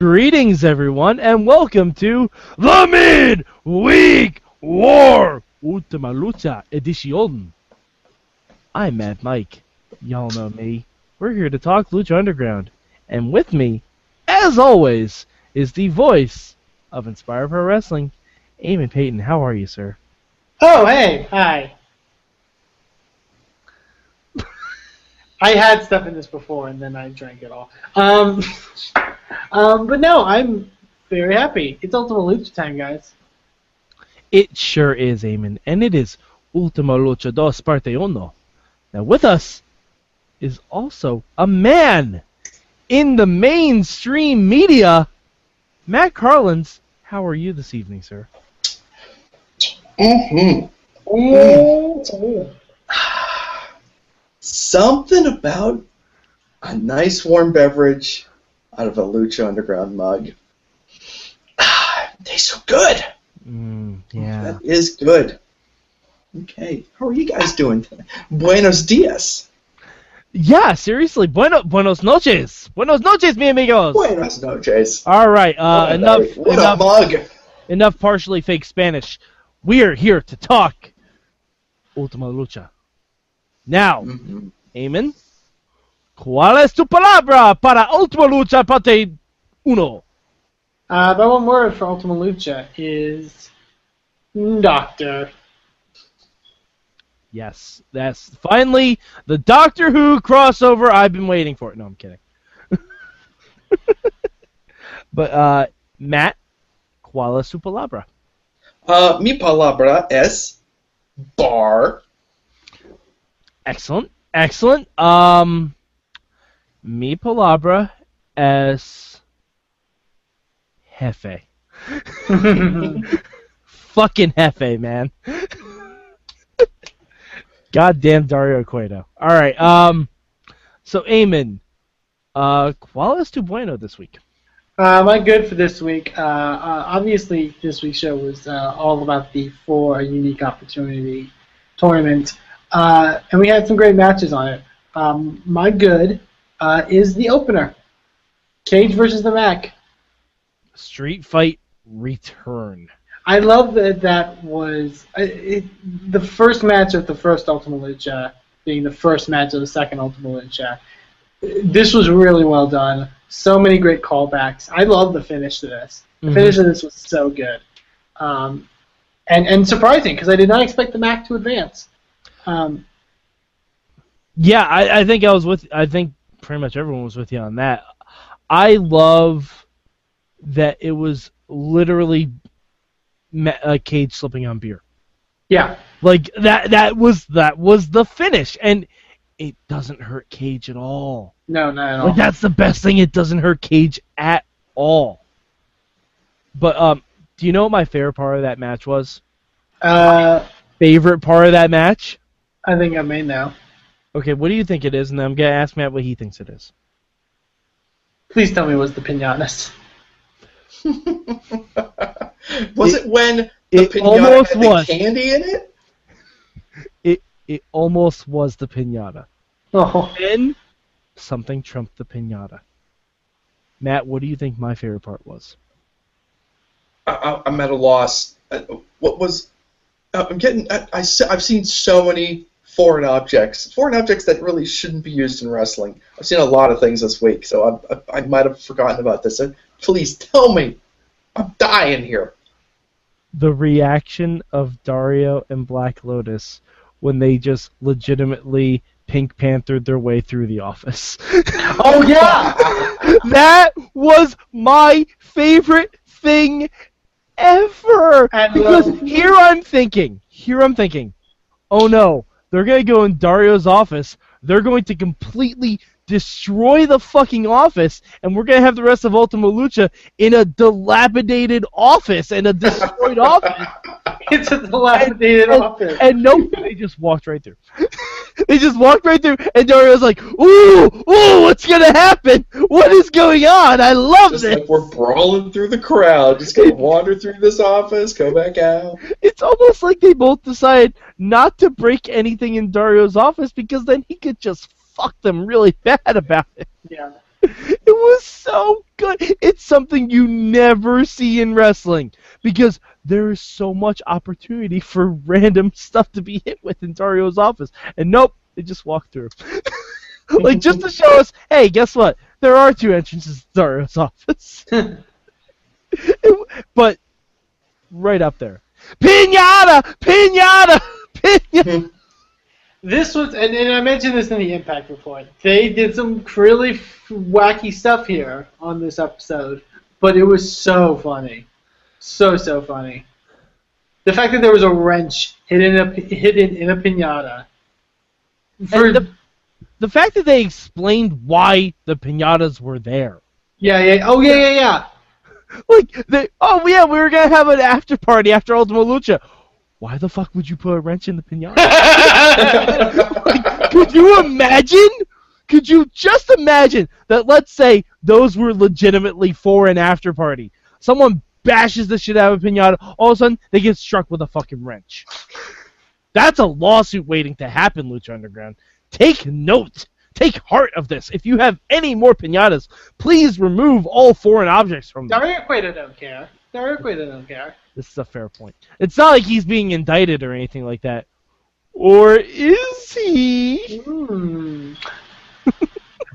Greetings, everyone, and welcome to the Mid-Week War Ultima Lucha Edition. I'm Mad Mike. Y'all know me. We're here to talk Lucha Underground. And with me, as always, is the voice of Inspire Pro Wrestling, Eamon Paton. How are you, sir? Oh, hey, hi. I had stuff in this before, and then I drank it all. Um, um, but no, I'm very happy. It's Ultima Lucha time, guys. It sure is, Eamon, and it is Ultima Lucha Dos Parte Uno. Now, with us is also a man in the mainstream media, Matt Carlins. How are you this evening, sir? Mm-hmm. Mm. Something about a nice warm beverage out of a Lucha Underground mug. Ah, tastes so good. Mm, yeah. That is good. Okay, how are you guys doing today? Buenos dias. Yeah, seriously. Bueno, buenos noches. Buenos noches, mi amigos. Buenos noches. All right. Uh, What enough. a- What a enough. mug. enough partially fake Spanish. We are here to talk Ultima Lucha. Now, Mhm. Eamon, ¿cuál es tu palabra para Ultima Lucha parte uno? Uh, my one word for Ultima Lucha is Doctor. Yes, that's finally the Doctor Who crossover I've been waiting for. No, I'm kidding. but uh, Matt, ¿cuál es tu palabra? Uh, mi palabra es bar. Excellent, excellent. Um, mi palabra es jefe. Fucking jefe, man. Goddamn Dario Cueto. All right. Um. So, Eamon, uh, ¿cuál es tu bueno this week? Uh, my good for this week. Uh, uh, obviously, this week's show was uh, all about the four unique opportunity tournament, uh, and we had some great matches on it. Um, my good uh, is the opener, Cage versus the Mack. Street Fight Return. I love that that was it, the first match of the first Ultimate Lucha being the first match of the second Ultimate Lucha. This was really well done. So many great callbacks. I love the finish to this. The Mhm. finish to this was so good, um, and and surprising because I did not expect the Mack to advance. Um, Yeah, I, I think I was with. I think pretty much everyone was with you on that. I love that it was literally a cage slipping on beer. yeah, Like that. That was that was the finish, and it doesn't hurt Cage at all. no, not at all. Like that's the best thing. It doesn't hurt Cage at all. But um, do you know what my favorite part of that match was? Uh, Favorite part of that match? I think I may now. Okay, what do you think it is? And then I'm gonna ask Matt what he thinks it is. Please tell me it was the pinatas. was It- it, when the it pinata almost had the was. candy in it? It it almost was the pinata. Oh, Then something trumped the pinata. Matt, what do you think my favorite part was? I, I- I'm at a loss. Uh, What was? uh, I'm getting. I, I, have seen so many foreign objects, foreign objects that really shouldn't be used in wrestling. I've seen a lot of things this week, so I, I, I might have forgotten about this. Uh, please tell me. I'm dying here. The reaction of Dario and Black Lotus when they just legitimately Pink Panthered their way through the office. oh yeah. that was my favorite thing ever. And, because um, here I'm thinking, here I'm thinking, oh no, they're gonna go in Dario's office. They're going to completely destroy the fucking office, and we're gonna have the rest of Ultima Lucha in a dilapidated office and a destroyed office. It's a dilapidated and, office. And no, they just walked right through. they just walked right through, and Dario's like, "Ooh, ooh, what's gonna happen? What is going on? I love Just this." like we're brawling through the crowd, just gonna wander through this office, go back out. It's almost like they both decided not to break anything in Dario's office because then he could just fuck them really bad about it. yeah. It was so good. It's something you never see in wrestling because there is so much opportunity for random stuff to be hit with in Dario's office. And nope, they just walked through. like just to show us, hey, guess what? There are two entrances to Dario's office. but right up there. Pinata! Pinata! Pinata! This was, and, and I mentioned this in the Impact report. They did some really f- wacky stuff here on this episode, but it was so funny, so so funny. The fact that there was a wrench hidden in a, hidden in a pinata. For, And the, the fact that they explained why the pinatas were there. yeah, yeah. Oh yeah, yeah, yeah. Like, they, oh yeah, we were gonna have an after party after Ultima Lucha. Why the fuck would you put a wrench in the pinata? like, could you imagine? Could you just imagine that? Let's say those were legitimately for an after party. Someone bashes the shit out of a pinata. All of a sudden, they get struck with a fucking wrench. That's a lawsuit waiting to happen, Lucha Underground. Take note. Take heart of this. If you have any more pinatas, please remove all foreign objects from them. Dario Cueto don't care. Dario Cueto don't care. This is a fair point. It's not like he's being indicted or anything like that. Or is he? Hmm.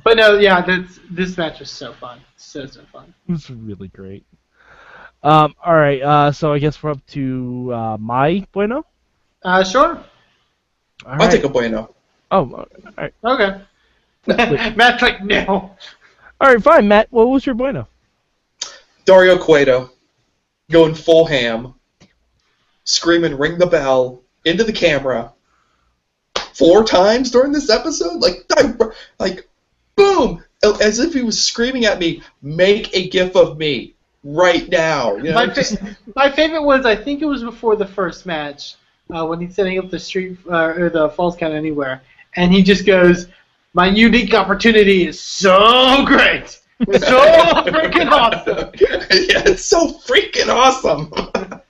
but no, yeah, that's, this match was so fun, so so fun. It was really great. Um, all right, uh, so I guess we're up to uh, my bueno. Uh, sure. All I'll right. take a bueno. Oh, all right. Okay. Matt's like no. All right, fine, Matt. What was your bueno? Dario Cueto going full ham, screaming "Ring the bell" into the camera four times during this episode. Like, like, boom, as if he was screaming at me, "Make a gif of me right now!" You know, My, just- my favorite was I think it was before the first match uh, when he's setting up the street uh, or the falls count anywhere, and he just goes, "My unique opportunity is so great, so freaking awesome." yeah, it's so freaking awesome.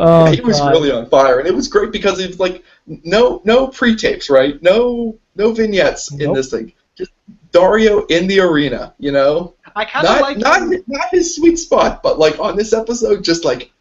Oh, he was God. really on fire, and it was great because it was like no no pre-tapes, right? No no vignettes in this thing. Just Dario in the arena, you know. I kind of Not like. not not his sweet spot, but like on this episode, just like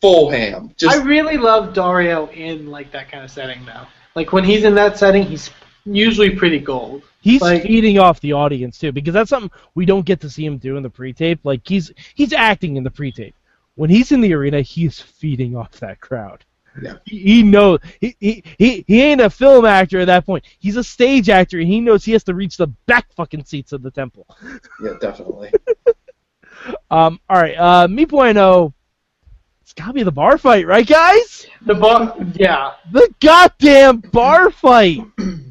full ham. Just I really love Dario in like that kind of setting though. Like when he's in that setting, he's usually pretty gold. He's like- feeding off the audience too, because that's something we don't get to see him do in the pre-tape. Like he's he's acting in the pre-tape. When he's in the arena, he's feeding off that crowd. Yeah. He, he knows he, he he he ain't a film actor at that point. He's a stage actor, and he knows he has to reach the back fucking seats of the temple. yeah, definitely. Um, all right, uh, mi bueno. It's gotta be the bar fight, right, guys? The bar, yeah, The goddamn bar fight.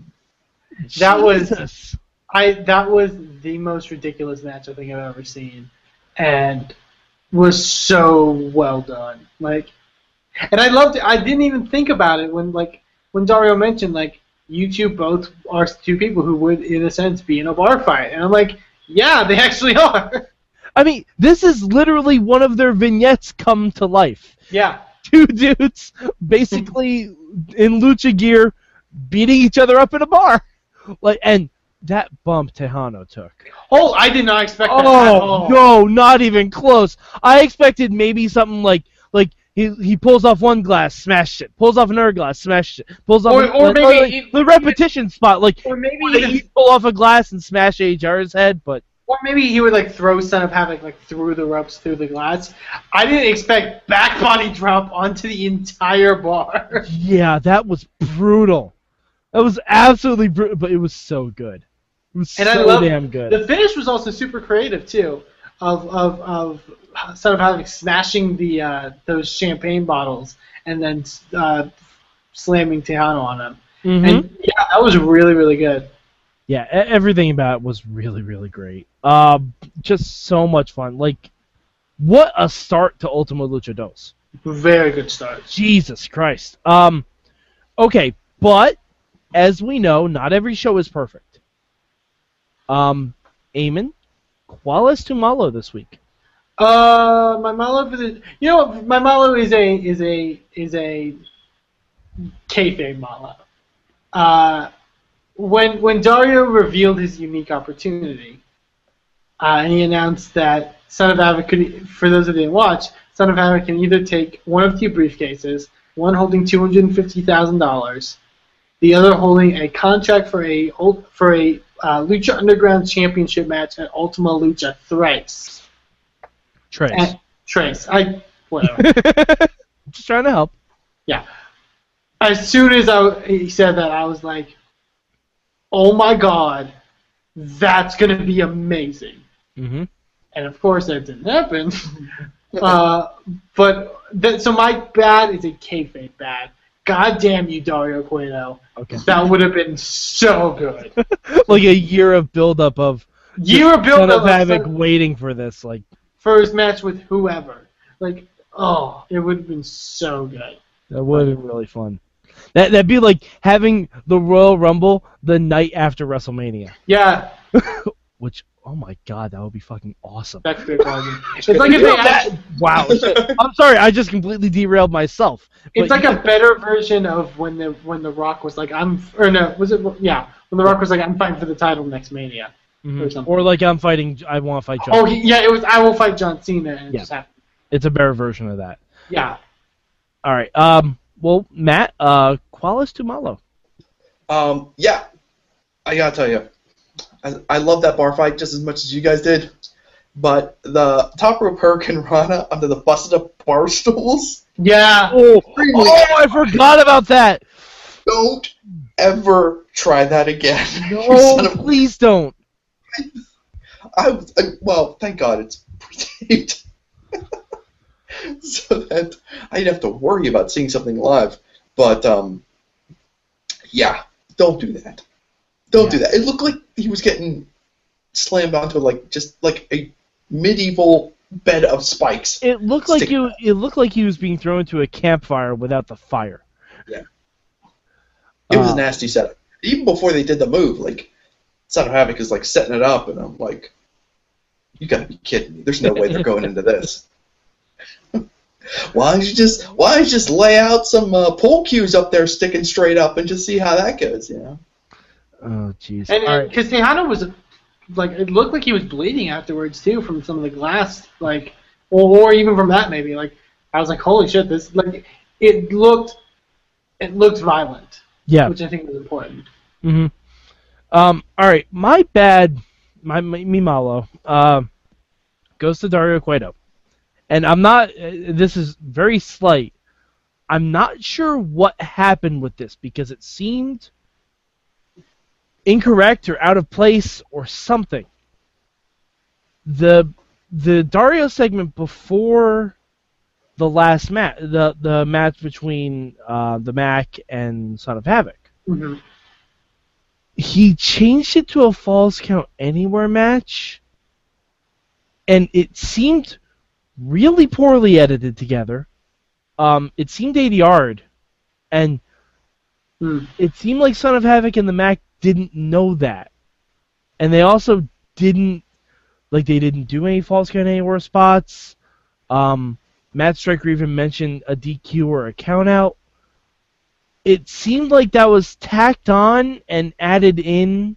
That was- I that was the most ridiculous match I think I've ever seen, and was so well done. Like, and I loved it. I didn't even think about it when like when Dario mentioned like you two both are two people who would in a sense be in a bar fight, and I'm like, yeah, they actually are. I mean, this is literally one of their vignettes come to life. yeah, Two dudes basically in lucha gear beating each other up in a bar. Like and that bump Texano took. oh, I did not expect that oh, at Oh no, not even close. I expected maybe something like like he he pulls off one glass, smashed it. Pulls off another glass, smashed it. Pulls off Or- an- or like, maybe like, he- the repetition spot, like Or maybe he pull off a glass and smash HR's head, but Or maybe he would like throw Son of Havoc like through the ropes through the glass. I didn't expect back body drop onto the entire bar. yeah, that was brutal. That was absolutely brutal, but it was so good. It was And so I love damn good. The finish was also super creative too, of of of Son of Havoc smashing the uh, those champagne bottles and then uh, slamming Texano on them. Mhm. And yeah, that was really really good. Yeah, everything about it was really, really great. Um, just so much fun. Like, what a start to Ultima Lucha Dos. Very good start. Jesus Christ. Um, okay, but as we know, not every show is perfect. Um, Eamon, Qualis to Malo this week. Uh, my Malo for the you know my Malo is a is a is a kayfabe Malo. Uh, when when Dario revealed his unique opportunity, uh, and he announced that Son of Havoc could, for those that didn't watch, Son of Havoc can either take one of two briefcases, one holding two hundred and fifty thousand dollars, the other holding a contract for a for a uh, Lucha Underground Championship match at Ultima Lucha Thrice. Trace. And Trace, I whatever. Just trying to help. yeah. As soon as I he said that, I was like, "Oh my god, that's gonna be amazing!" Mm-hmm. And of course, that didn't happen. uh, but that, so my bad is a kayfabe bad. God damn you, Dario Cueto. Okay. That would have been so good. like a year of buildup of You were Son building of up Havoc a waiting for this. Like, first match with whoever. Like, oh, it would have been so good. that would have been really fun. That that'd be like having the Royal Rumble the night after WrestleMania. Yeah, Which, oh my god, that would be fucking awesome. that's good. Bargain. It's like if they actually, Wow. I'm sorry, I just completely derailed myself. It's like a better version of when the when the Rock was like I'm or no was it yeah when the Rock was like I'm fighting for the title next Mania. Mhm. or something. Or like I'm fighting. I want to fight John. Oh he, yeah, it was I will fight John Cena and it Yeah. just happened. It's a better version of that. Yeah, All right. Um. Well, Matt. Uh. Qualis to Malo. Um, yeah, I gotta tell you, I, I love that bar fight just as much as you guys did. But the top rope Hurricanrana under the busted up bar stools, yeah. Oh. Oh, I forgot about that. don't ever try that again. No, of- please don't. I, was- I well, thank God it's pre-taped, so that I didn't have to worry about seeing something live. But um, yeah, don't do that. Don't do that. It looked like he was getting slammed onto like just like a medieval bed of spikes. It looked like you. It looked like he was being thrown into a campfire without the fire. Yeah, it was Uh, a nasty setup. Even before they did the move, like Son of Havoc is like setting it up, and I'm like, you gotta be kidding me. There's no way they're going into this. why don't you just why don't you just lay out some uh, pole cues up there sticking straight up and just see how that goes, you know? Oh, jeez. And right. because Texano was like it looked like he was bleeding afterwards too from some of the glass like or, or even from that maybe like I was like holy shit this like it looked it looked violent Yeah. which I think was important. hmm Um. All right. My bad. My, my me malo. Um. goes to Dario Cueto, and I'm not. Uh, this is very slight. I'm not sure what happened with this because it seemed incorrect or out of place or something. The the Dario segment before the last match, the the match between uh, the Mack and Son of Havoc. Hmm he changed it to a falls count anywhere match and it seemed really poorly edited together. Um it seemed 80 yard and Hmm. it seemed like son of havoc and the mac didn't know that and they also didn't like they didn't do any falls count anywhere spots um matt striker even mentioned a dq or a count out it seemed like that was tacked on and added in.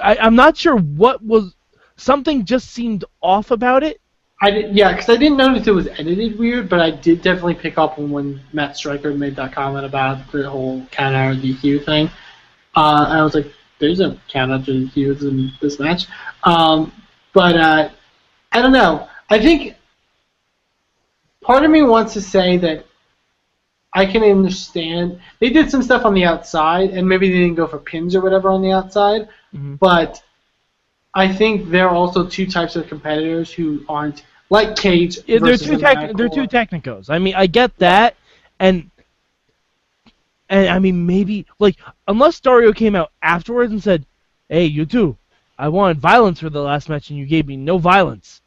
I, I'm not sure what was. Something just seemed off about it. I did, yeah, because I didn't notice it was edited weird, but I did definitely pick up on when Matt Striker made that comment about the whole count out DQ thing. Uh, I was like, "There's a count out DQs in this match," um, but uh, I don't know. I think part of me wants to say that I can understand they did some stuff on the outside, and maybe they didn't go for pins or whatever on the outside, Mhm. but I think there are also two types of competitors who aren't like Cage. Yeah, they're two tech, they're two technicos. I mean, I get that, and And I mean, maybe like unless Dario came out afterwards and said, "Hey, you two, I wanted violence for the last match, and you gave me no violence.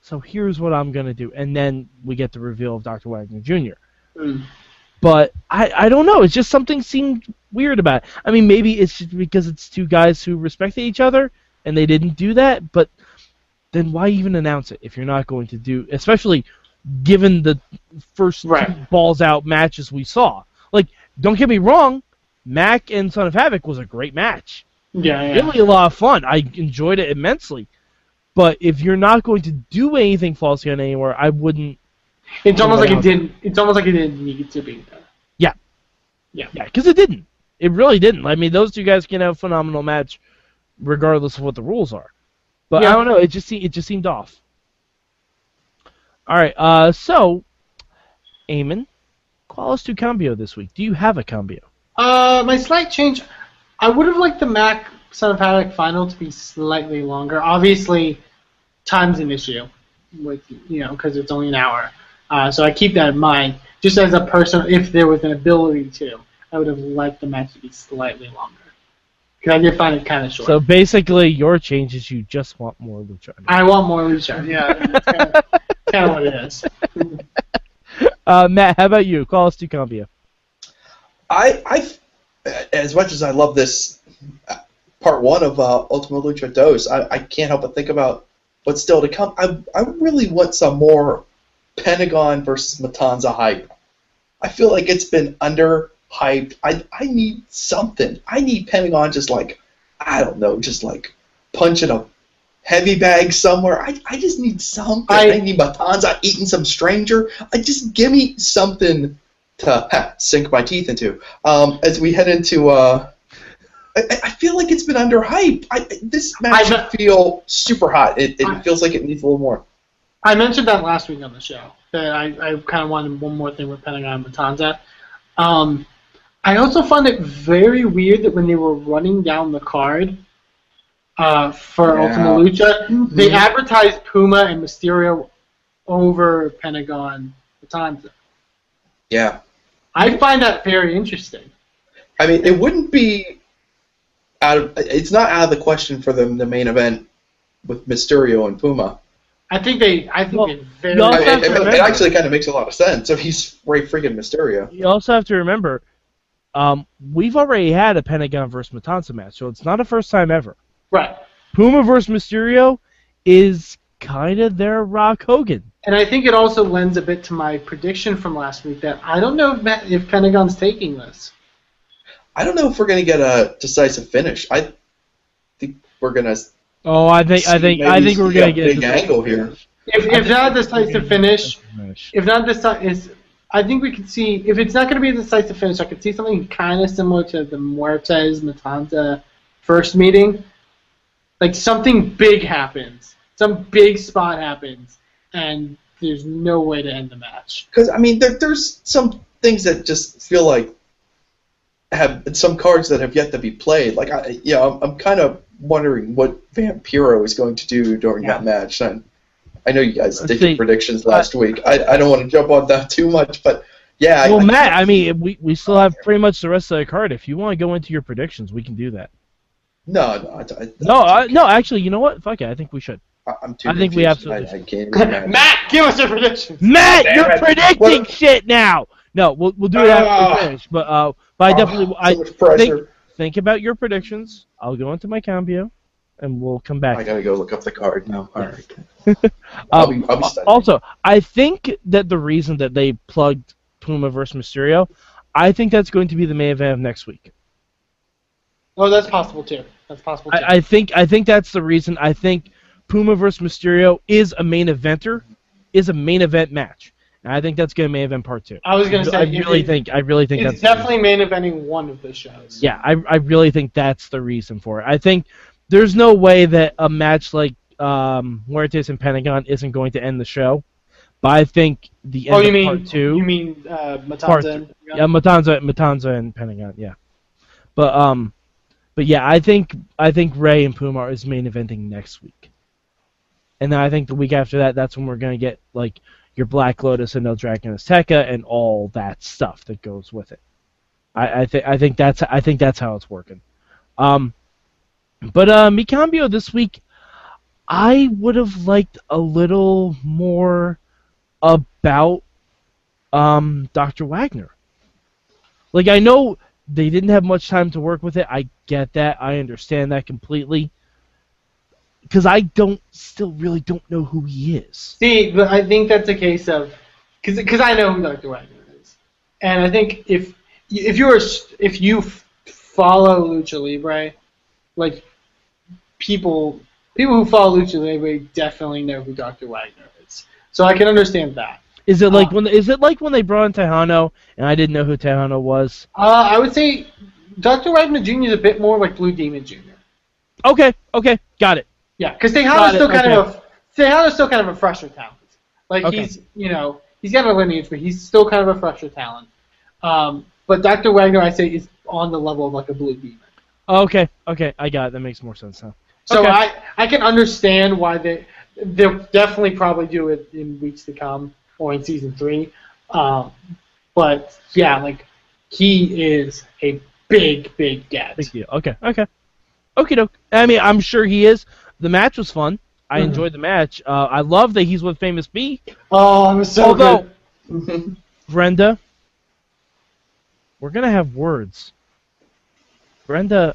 So here's what I'm gonna do." And then we get the reveal of Dr. Wagner Jr. Mm. But I, I don't know. It's just something seemed weird about it. I mean, maybe it's just because it's two guys who respected each other and they didn't do that. But then why even announce it if you're not going to do, especially given the first Right. balls out matches we saw? Like, don't get me wrong, Mack and Son of Havoc was a great match. Yeah, yeah. Really a lot of fun. I enjoyed it immensely. But if you're not going to do anything falsely on anywhere, I wouldn't. It's almost like it didn't. It's almost like it didn't need to be done. Yeah. Yeah. Yeah, because it didn't. It really didn't. I mean, those two guys can have a phenomenal match, regardless of what the rules are. But I don't know. It just se- it just seemed off. All right. Uh, so, Eamon, call us to cambio this week. Do you have a cambio? Uh, my slight change. I would have liked the Mack Son of Havoc final to be slightly longer. Obviously, time's an issue, with you know, because it's only an hour. Uh, so I keep that in mind. Just as a person, if there was an ability to, I would have liked the match to be slightly longer. Because I did find it kind of short. So basically, your change is you just want more lucha. I want more lucha. Yeah, that's kind of, what it is. Uh, Matt, how about you? Call us to cambio. I, I, as much as I love this uh, part one of uh, Ultima Lucha Dos, I, I can't help but think about what's still to come. I, I really want some more Pentagon versus Matanza hype. I feel like it's been under hyped. I, I need something. I need Pentagon just like, I don't know, just like punching a heavy bag somewhere. I, I just need something. I, I- need Matanza eating some stranger. I just give me something to ha, sink my teeth into. Um, as we head into, uh, I, I feel like it's been under hype. I, this match I feel super hot. It, I- it feels like it needs a little more. I mentioned that last week on the show. That I, I kind of wanted one more thing with Pentagon and Matanza. Um, I also found it very weird that when they were running down the card uh, for Yeah. Ultima Lucha, they Mhm. advertised Puma and Mysterio over Pentagon Matanza. Yeah. I find that very interesting. I mean, it wouldn't be out of. It's not out of the question for them the main event with Mysterio and Puma. I think they. I think Well, they very. I mean, it, it actually kind of makes a lot of sense if he's Rey freaking Mysterio. You also have to remember, um, we've already had a Pentagon versus Matanza match, so it's not a first time ever. right. Puma versus Mysterio is kind of their Rock Hogan. And I think it also lends a bit to my prediction from last week that I don't know if, Ma- if Pentagon's taking this. I don't know if we're gonna get a decisive finish. I think we're gonna. Oh, I think I think I think we're a gonna get a big to the- angle here. If, if not decisive finish, Finish. if not this is, I think we could see if it's not going to be a decisive finish, I could see something kind of similar to the Muertes Matanza first meeting. Like something big happens, some big spot happens, and there's no way to end the match. Because I mean, there, there's some things that just feel like have some cards that have yet to be played. Like, I, yeah, I'm, I'm kind of wondering what Vampiro is going to do during that match. And I know you guys did your predictions last week. I, I don't want to jump on that too much, but yeah. Well, I, Matt, I mean, we we still have pretty much the rest of the card. If you want to go into your predictions, we can do that. no, no, I, I, No, I, no, actually, you know what? Fuck it, I think we should. I, I'm too. I think we absolutely I, I can't. Matt, give us your predictions. Matt, Damn you're it. predicting What- shit now. No, we'll we'll do it after Ah. we finish. But uh, but I definitely Oh, I so much think think about your predictions. I'll go into my cambio, and we'll come back. I gotta go look up the card now. All right. I'll Um, be, I'll be. Also, I think that the reason that they plugged Puma versus Mysterio, I think that's going to be the main event of next week. Oh, that's possible too. That's possible too. I, I think I think that's the reason. I think Puma versus Mysterio is a main eventer, is a main event match, and I think that's going to main event part two. I was going to say, I really it- think I really think it's that's definitely main eventing one of the shows. Yeah, I, I really think that's the reason for it. I think there's no way that a match like um, Muertes and Pentagon isn't going to end the show. But I think the end Oh, you of mean part two, you mean uh, Matanza? Part and- yeah, Matanza, Matanza and Pentagon, yeah. But um, but yeah, I think I think Rey and Puma is main eventing next week, and then I think the week after that, that's when we're gonna get like your Black Lotus and El Dragon Azteca and all that stuff that goes with it. I, I think I think that's I think that's how it's working. Um, but uh, Mikambio this week, I would have liked a little more about um, Dr. Wagner. Like I know they didn't have much time to work with it. I get that. I understand that completely. Because I don't still really don't know who he is. See, but I think that's a case of because I know who Dr. Wagner is, and I think if if you are if you follow Lucha Libre, like people people who follow Lucha Libre definitely know who Dr. Wagner is. So I can understand that. Is it like Uh, when is it like when they brought in Texano and I didn't know who Texano was? Uh, I would say Dr. Wagner Jr. is a bit more like Blue Demon Jr. Okay, okay, got it. Yeah, because Texano's it, still kind okay. of a Texano's still kind of a fresher talent. Like Okay. he's you know he's got a lineage, but he's still kind of a fresher talent. Um, but Dr. Wagner, I say, is on the level of like a Blue Demon. Okay, okay, I got it. That makes more sense now. So Okay. I I can understand why they they'll definitely probably do it in weeks to come or in season three. Um, but yeah, like he is a big big get. Big deal. Okay, okay. Okie doke. I mean, I'm sure he is. The match was fun. I Mhm. enjoyed the match. Uh, I love that he's with Famous B. Oh, it was so Although, good. Brenda, we're gonna have words. Brenda,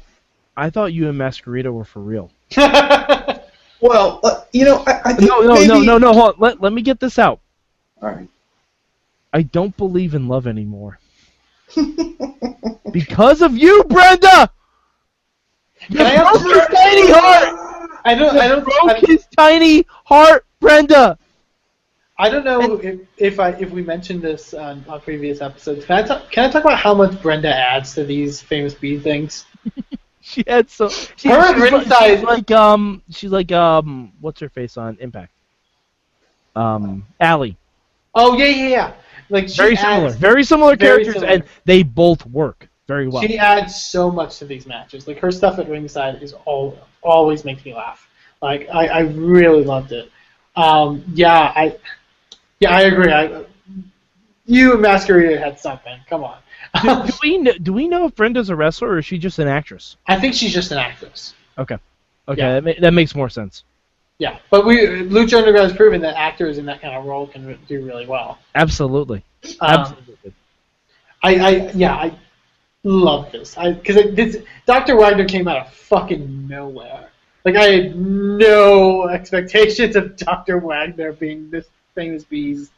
I thought you and Mascarita were for real. Well, uh, you know, I, I think No, no, maybe... no, no, no. Hold on. Let, let me get this out. All right. I don't believe in love anymore. because of you, Brenda! You Can I have- broke his tiny heart! I don't I don't broke I, his tiny heart, Brenda! I don't know if, if I if we mentioned this on, on previous episodes. Can I talk, can I talk about how much Brenda adds to these Famous B things? She had so she, Her she's, like, ringside- she's like um she's like um what's her face on Impact? Um Allie. Oh yeah yeah yeah. Like she Very adds, similar. Very similar very characters similar. and they both work very well. She adds so much to these matches. Like her stuff at ringside is all always makes me laugh. Like I, I really loved it. Um, yeah, I yeah I agree. I you and Masquerade had something. Come on. do, do we kn- do we know if Brenda's a wrestler or is she just an actress? I think she's just an actress. Okay. Okay, Yeah. that, ma- that makes more sense. Yeah, but we Lucha Underground has proven that actors in that kind of role can re- do really well. Absolutely. Um, Absolutely. I, I yeah, I love this. I because this Dr. Wagner came out of fucking nowhere. Like I had no expectations of Dr. Wagner being this Famous B's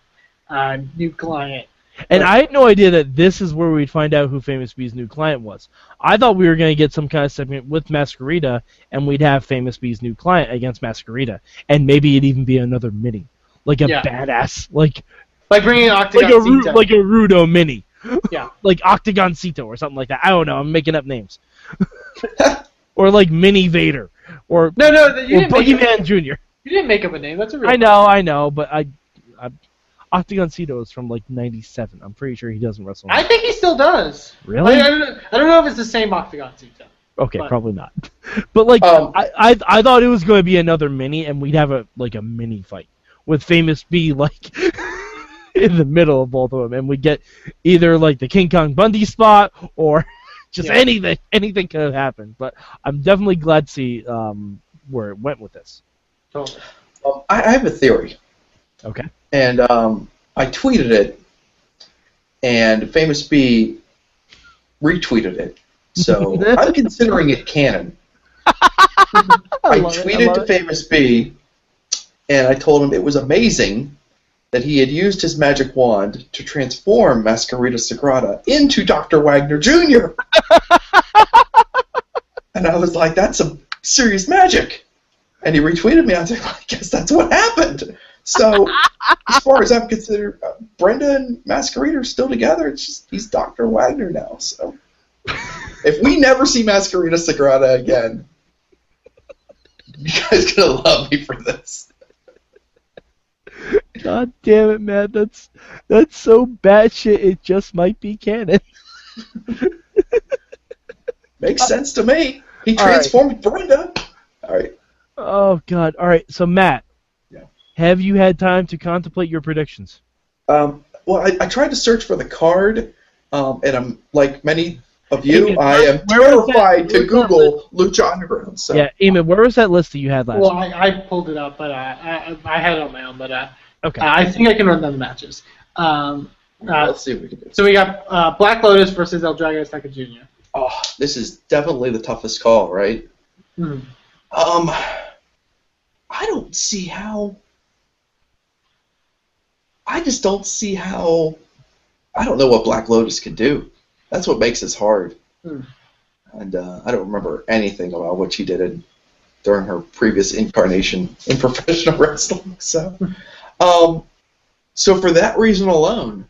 uh, new client. And I had no idea that this is where we'd find out who Famous B's new client was. I thought we were going to get some kind of segment with Mascarita, and we'd have Famous B's new client against Mascarita, and maybe it'd even be another mini, like a Yeah. badass, like Like bringing Octagon like a Ru- like a Rudo mini, yeah. like Octagoncito or something like that. I don't know. I'm making up names, or like Mini Vader, or No, no, you or didn't, make up, Boogeyman Jr. you didn't make up a name. That's a real. I know, I know, but I, I Octagoncito is from like '97. I'm pretty sure he doesn't wrestle. I think he still does. really? I, I, don't know, I don't know if it's the same Octagoncito. Okay, But- probably not. But like, Um, I, I I thought it was going to be another mini, and we'd have a like a mini fight with Famous B like in the middle of both of them, and we'd get either like the King Kong Bundy spot or just Yeah. anything. Anything could have happened. But I'm definitely glad to see um, where it went with this. Totally. Um, I, I have a theory, Okay. And um, I tweeted it, and Famous B retweeted it. So I'm considering it canon. I, it, I tweeted love to it. Famous B, and I told him it was amazing that he had used his magic wand to transform Mascarita Sagrada into Dr. Wagner Jr. and I was like, that's some serious magic. And he retweeted me. I was like, I guess that's what happened. So, as far as I'm considered, uh, Brenda and Mascarita are still together. It's just he's Dr. Wagner now. So, if we never see Mascarita Sagrada again, you guys gonna love me for this. God damn it, man! That's that's so bad shit. It just might be canon. Makes sense to me. He All right. transformed Brenda. All right. Oh God! All right, so Matt. Have you had time to contemplate your predictions? Um, well, I, I tried to search for the card, Um, and I'm like many of you, Amy, I am where was that- terrified to where was that Google Lucha Underground. So Yeah, Eamon, where was that list that you had last Well, week? I, I pulled it up, but uh, I, I had it on my own. But uh, Okay. I think I can run down the matches. Um, uh, let's see if we can do. so we got uh, Black Lotus versus El Drago Azteca Jr. Oh, this is definitely the toughest call, right? Hmm. Um, I don't see how. I just don't see how. I don't know what Black Lotus can do. That's what makes this hard. Hmm. And uh, I don't remember anything about what she did in, during her previous incarnation in professional wrestling. So, um, so for that reason alone,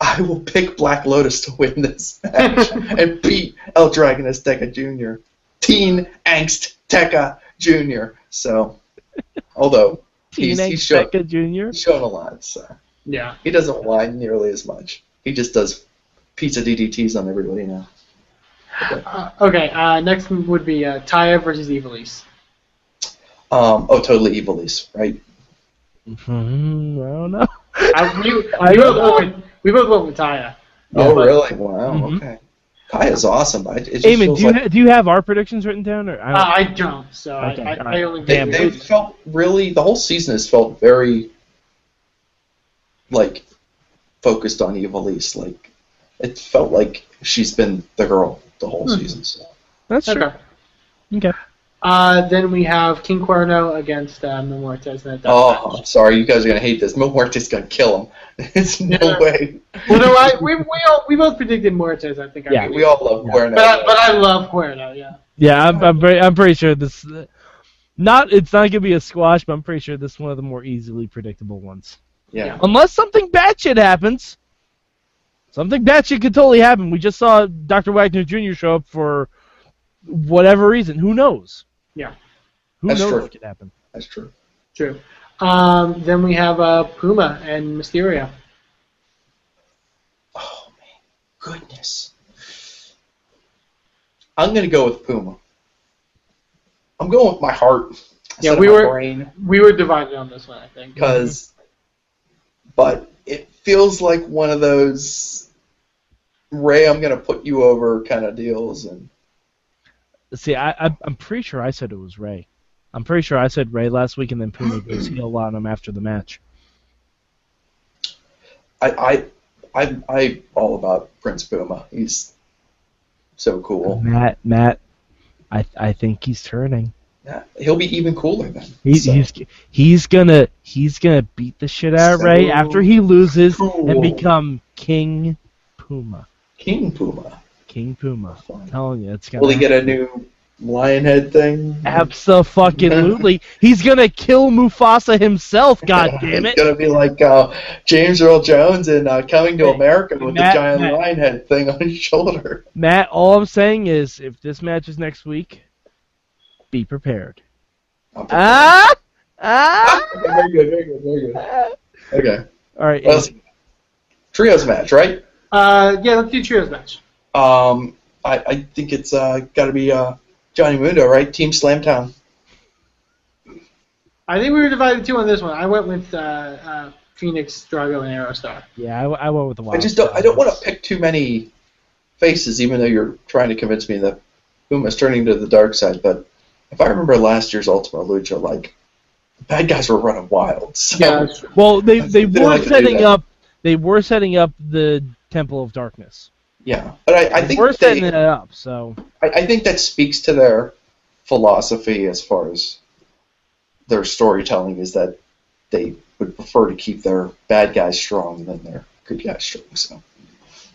I will pick Black Lotus to win this match and beat El Dragon Azteca Jr. Teen Angst Tekka Jr. So, although he's, Teen he's, shown, Becca Jr. he's shown a lot, so Yeah. he doesn't whine nearly as much. He just does pizza DDTs on everybody now. Uh, okay. Uh, next would be uh, Taya versus Ivelisse. Um, oh, totally Ivelisse, right? Hmm, I don't know. I, we, we, don't both know. went with, we both went with Taya. oh, but- really? Wow. Mhm. Okay. Kaya's awesome. I, it just Eamon, do you like ha- do you have our predictions written down or I Uh, don't, I don't, so Okay, I, I, alright. I only they, they felt really. The whole season has felt very like focused on Ivelisse. Like it felt like she's been the girl the whole Hmm. season. So. That's true. Okay. Okay. Uh, then we have King Cuerno against uh, Mil Muertes in a Oh, match. I'm sorry, you guys are gonna hate this. Mil Muertes gonna kill him. There's no Yeah. way. Well, no, I, we, we, all, we both predicted Muertes, I think. Yeah, did. We all love Yeah. Cuerno. but, I, but I love Cuerno, yeah. Yeah, I'm I'm, very, I'm pretty sure this not it's not gonna be a squash, but I'm pretty sure this is one of the more easily predictable ones. yeah. Unless something batshit happens. Something batshit could totally happen. We just saw Dr. Wagner Jr. show up for whatever reason. Who knows? Yeah. Who That's knows true. what could happen? that's true. True. Um, then we have uh, Puma and Mysterio. Oh man, goodness. I'm gonna go with Puma. I'm going with my heart. Yeah, we were- brain We were divided on this one, I think. because, but it feels like one of those Rey, I'm gonna put you over kind of deals, and See, I, I I'm pretty sure I said it was Rey. I'm pretty sure I said Rey last week, and then Puma goes heel on him after the match. I I I I all about Prince Puma. He's so cool. Matt, Matt, I I think he's turning. Yeah, he'll be even cooler then. He, So, He's he's gonna he's gonna beat the shit out of Rey after he loses cool. and become King Puma. King Puma. King Puma. I'm telling you, it's gonna. Will he get a new lion head thing? Absolutely. He's gonna kill Mufasa himself. God damn It's it. gonna be like uh, James Earl Jones in uh, Coming to America with Matt- the giant Matt. lion head thing on his shoulder. Matt, all I'm saying is, if this match is next week, be prepared. Okay, Ah, ah. very good, very good, very good. Okay, All right. well, trios match, right? Uh, yeah, let's do trios match. Um, I, I think it's uh, got to be uh, Johnny Mundo, right? Team Slamtown. I think we were divided too on this one. I went with uh, uh, Phoenix, Drago, and Aerostar. yeah, I, I went with the I just don't. I don't want to pick too many faces, even though you're trying to convince me that Puma's turning to the dark side. But if I remember last year's Ultima Lucha, like the bad guys were running wild. So, Yeah. Well, they they they were like to do setting up. They were setting up the Temple of Darkness. Yeah. But I, I They think were they, setting it up. So I, I think that speaks to their philosophy as far as their storytelling is that they would prefer to keep their bad guys strong than their good guys strong. So,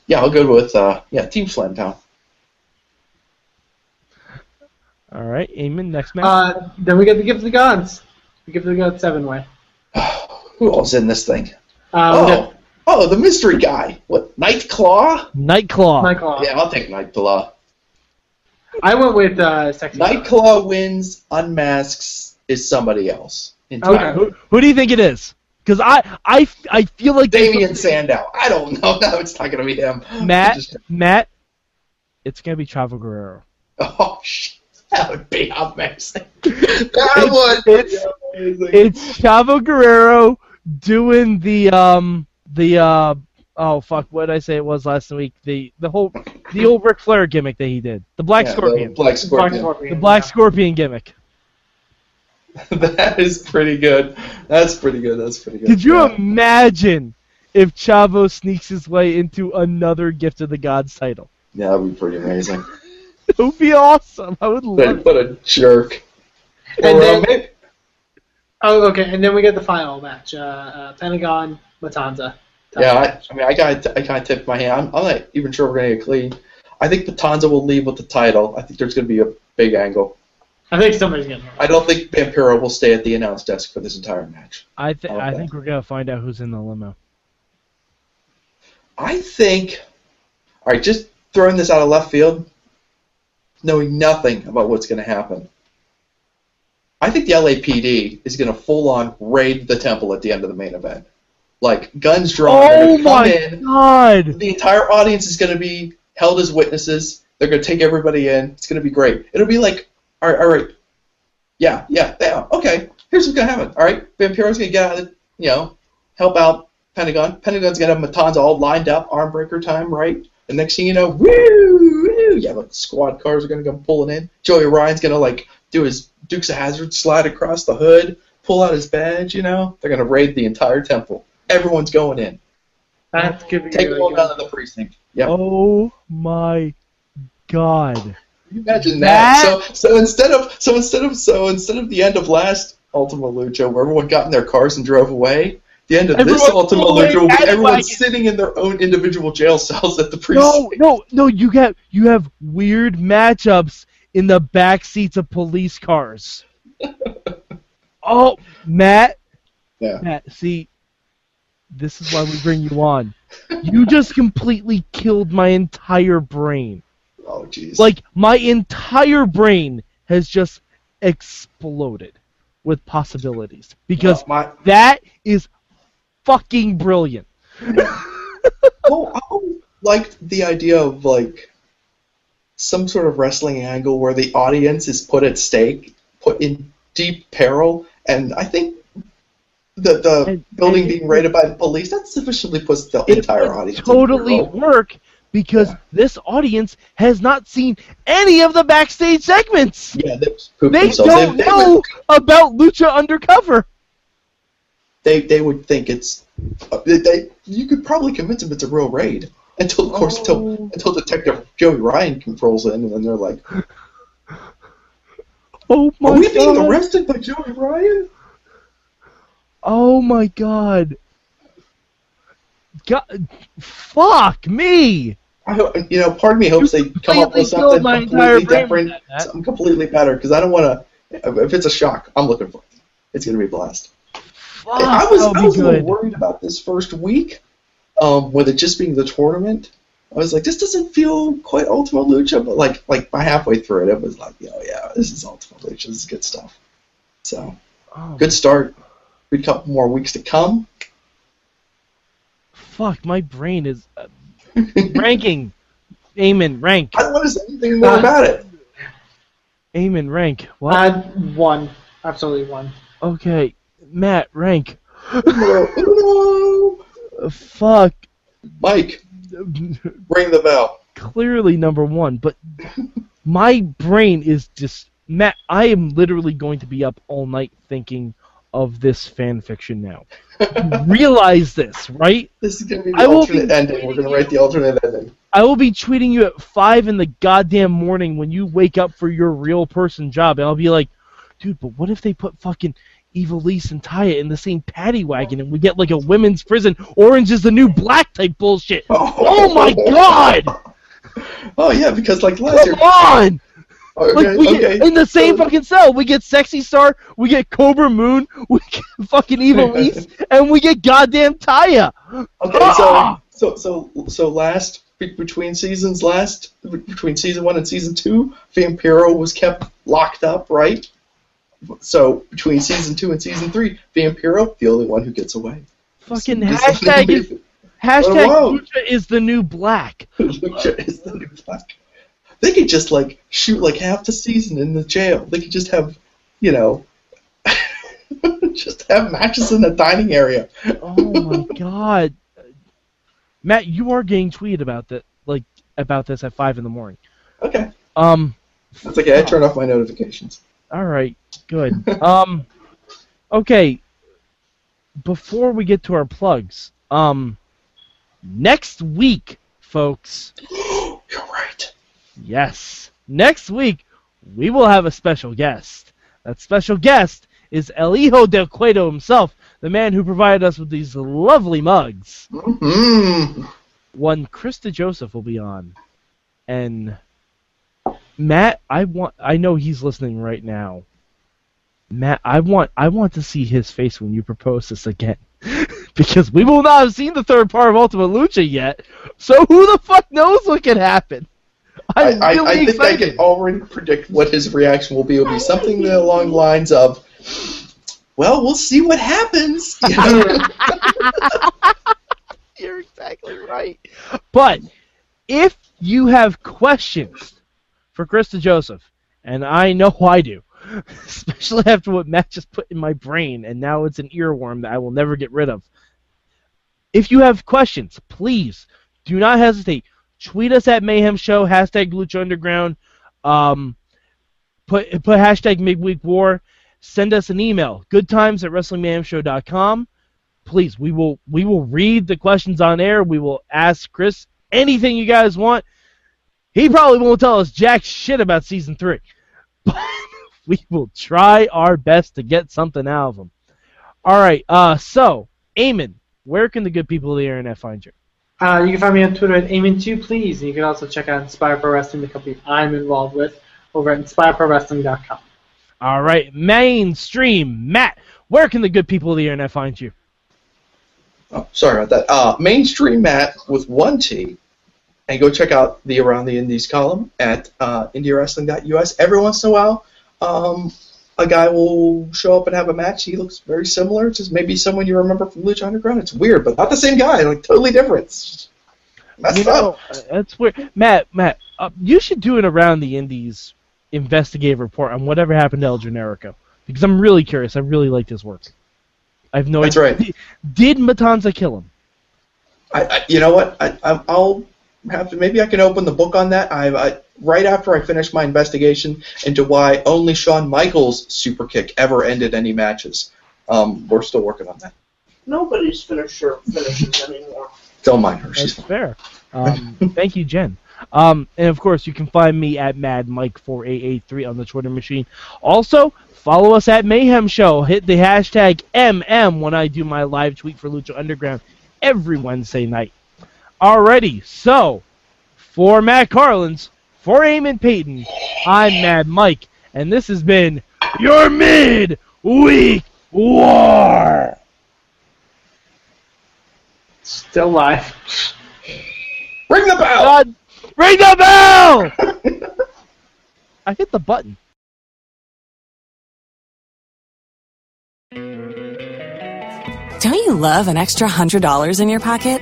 yeah, I'll go with uh, yeah, Team Slamtown. all right, Eamon, next match. Uh, then we get the Gift of the Gods. The Gift of the Gods seven way. Who else in this thing? Uh, we Oh, got oh, the mystery guy. What? Nightclaw? Nightclaw. Nightclaw. Yeah, I'll take Nightclaw. I went with uh, Sexy. Nightclaw wins, unmasks is somebody else. In Okay. Who, who do you think it is? Because I, I, I feel like there's Damien Sandow. I don't know. No, it's not going to be him. Matt, Just- Matt, it's gonna be Chavo Guerrero. oh, shit. That would be amazing. That would be it's- amazing. It's Chavo Guerrero doing the um the uh oh fuck, what did I say it was last week? The the whole the old Ric Flair gimmick that he did, the Black Yeah, the Scorpion, Black Scorpion. the Black yeah. Scorpion gimmick. that is pretty good. That's pretty good. That's pretty good. Could you Yeah. imagine if Chavo sneaks his way into another Gift of the Gods title? Yeah, that'd be pretty amazing. It would be awesome. I would love But it. what a jerk. And Or, uh, then- maybe- Oh, okay, and then we get the final match: uh, uh, Pentagon Matanza. yeah, I, I mean, I got I kind of tipped my hand. I'm, I'm not even sure we're gonna get clean. I think Matanza will leave with the title. I think there's gonna be a big angle. I think somebody's getting. I don't think Vampiro will stay at the announce desk for this entire match. I th- I Okay. think we're gonna find out who's in the limo. I think. All right, just throwing this out of left field, knowing nothing about what's going to happen. I think the LAPD is going to full on raid the temple at the end of the main event. Like guns drawn, Oh my in. god! The entire audience is going to be held as witnesses. They're going to take everybody in. It's going to be great. It'll be like, all right, all right, yeah, yeah, yeah. Okay, here's what's going to happen. All right, Vampiro's going to get out of, the, you know, help out Pentagon. Pentagon's going to have Matanza all lined up, arm breaker time, right? And next thing you know, woo, woo, yeah, like squad cars are going to come pulling in. Joey Ryan's going to like do his Dukes of Hazzard slide across the hood, pull out his badge. You know, they're going to raid the entire temple. Everyone's going in. That could be Take really them all down to the precinct. Yep. Oh my god! Can you imagine That- that? So so instead of so instead of so instead of the end of last Ultima Lucha where everyone got in their cars and drove away, the end of this Everyone Ultima pulled Lucha will be everyone sitting in their own individual jail cells at the precinct. no, no! no, You have you have weird matchups in the back seats of police cars. oh, Matt, Yeah. Matt, see, this is why we bring you on. You just completely killed my entire brain. Oh jeez. Like my entire brain has just exploded with possibilities because Uh, my that is fucking brilliant. oh, oh, like the idea of like some sort of wrestling angle where the audience is put at stake, put in deep peril, and I think the the And- building and being raided by the police that sufficiently puts the entire audience in totally peril. work because Yeah. this audience has not seen any of the backstage segments. Yeah, they They don't they, they know Would, about Lucha Undercover. they they would think it's uh, they, they. You could probably convince them it's a real raid until, of course, until Oh. until Detective Joey Ryan controls in, and then they're like, Oh my "Are we being arrested by Joey Ryan?" Oh my god! God, fuck me! I you know, part of me hopes they come up with something completely different, something completely better, because I don't want to. If it's a shock, I'm looking for it. It's going to be a blast. Fuck, I was, I was a little worried about this first week, um, with it just being the tournament. I was like, this doesn't feel quite Ultima Lucha, but like, like by halfway through it, it was like, oh yeah, this is Ultima Lucha. This is good stuff. So, Oh, good start. Good couple more weeks to come. fuck, my brain is uh, ranking. Amen, rank. I don't want to say anything more about it. Amen, rank. What? Uh, one, absolutely one. okay, Matt, rank. Fuck. Mike, ring the bell. Clearly number one, but my brain is just Matt. I am literally going to be up all night thinking of this fan fiction now. Realize this, right? This is going to be the I alternate be- ending. We're going to write the alternate ending. I will be tweeting you at five in the goddamn morning when you wake up for your real person job, and I'll be like, dude, but what if they put fucking Ivelisse and Taya in the same paddy wagon and we get like a women's prison, orange is the new black type bullshit? Oh my god! Oh yeah, because like last year. Come on! Okay, Like we okay. get in the same fucking cell, we get Sexy Star, we get Kobra Moon, we get fucking Evil Lise, and we get goddamn Taya. Okay, Ah! so so so so last between seasons, last between season one and season two, Vampiro was kept locked up, right? So between season two and season three, Vampiro the only one who gets away. Fucking hashtag is hashtag. Lucha is the new black. Lucha is the new black. They could just like shoot like half the season in the jail. They could just have, you know, just have matches in the dining area. Oh my god. Matt, you are getting tweeted about that, like about this at five in the morning. Okay, Um, that's okay. I turned off my notifications. All right, good. um, okay. Before we get to our plugs, um, next week, folks. You're right. Yes. Next week, we will have a special guest. That special guest is El Hijo del Cueto himself, the man who provided us with these lovely mugs. Mm. One Krista Joseph will be on. And Matt, I want I know he's listening right now. Matt, I want I want to see his face when you propose this again. because we will not have seen the third part of Ultimate Lucha yet. So who the fuck knows what could happen? I, I'm I, really I think I excited. can already predict what his reaction will be. It'll be something along the lines of, "Well, we'll see what happens." You know? You're exactly right. But if you have questions for Krista Joseph, and I know I do, especially after what Matt just put in my brain, and now it's an earworm that I will never get rid of. If you have questions, please do not hesitate. Tweet us at Mayhem Show, hashtag Lucha Underground, um, put put hashtag Midweek War, send us an email, goodtimes at WrestlingMayhemShow.com please we will we will read the questions on air we will ask chris anything you guys want he probably won't tell us jack shit about season three but we will try our best to get something out of him all right uh so Eamon, where can the good people of the internet find you Uh, you can find me on Twitter at Aimon2, please. And you can also check out Inspire Pro Wrestling, the company I'm involved with, over at InspireProWrestling.com. all right mainstream matt where can the good people of the internet find you Oh, sorry about that. Uh, mainstream Matt with one T, and go check out the Around the Indies column at uh, IndieWrestling.us. Every once in a while, um, a guy will show up and have a match. He looks very similar It's just maybe someone you remember from Lucha Underground. It's weird, but not the same guy. Like totally different. Messed you know, up. uh, that's weird. Matt, Matt, uh, you should do an around the Indies investigative report on whatever happened to El Generico because I'm really curious. I really liked his work. I have no That's idea. right. Did Matanza kill him? I, I, you know what? I, I'll have to. Maybe I can open the book on that. I, I right after I finish my investigation into why only Shawn Michaels' super kick ever ended any matches. Um, we're still working on that. Nobody's finisher finishes anymore. Don't mind her. She's That's fair. Um, thank you, Jen. Um, and of course, you can find me at MadMike4883 on the Twitter machine. Also, follow us at Mayhem Show. Hit the hashtag MM when I do my live tweet for Lucha Underground every Wednesday night. Alrighty, so for Matt Carlins, for Eamon Paton, I'm Mad Mike, and this has been your mid-week war. Still live. ring the bell. God, ring the bell! I hit the button. Don't you love an extra $100 in your pocket?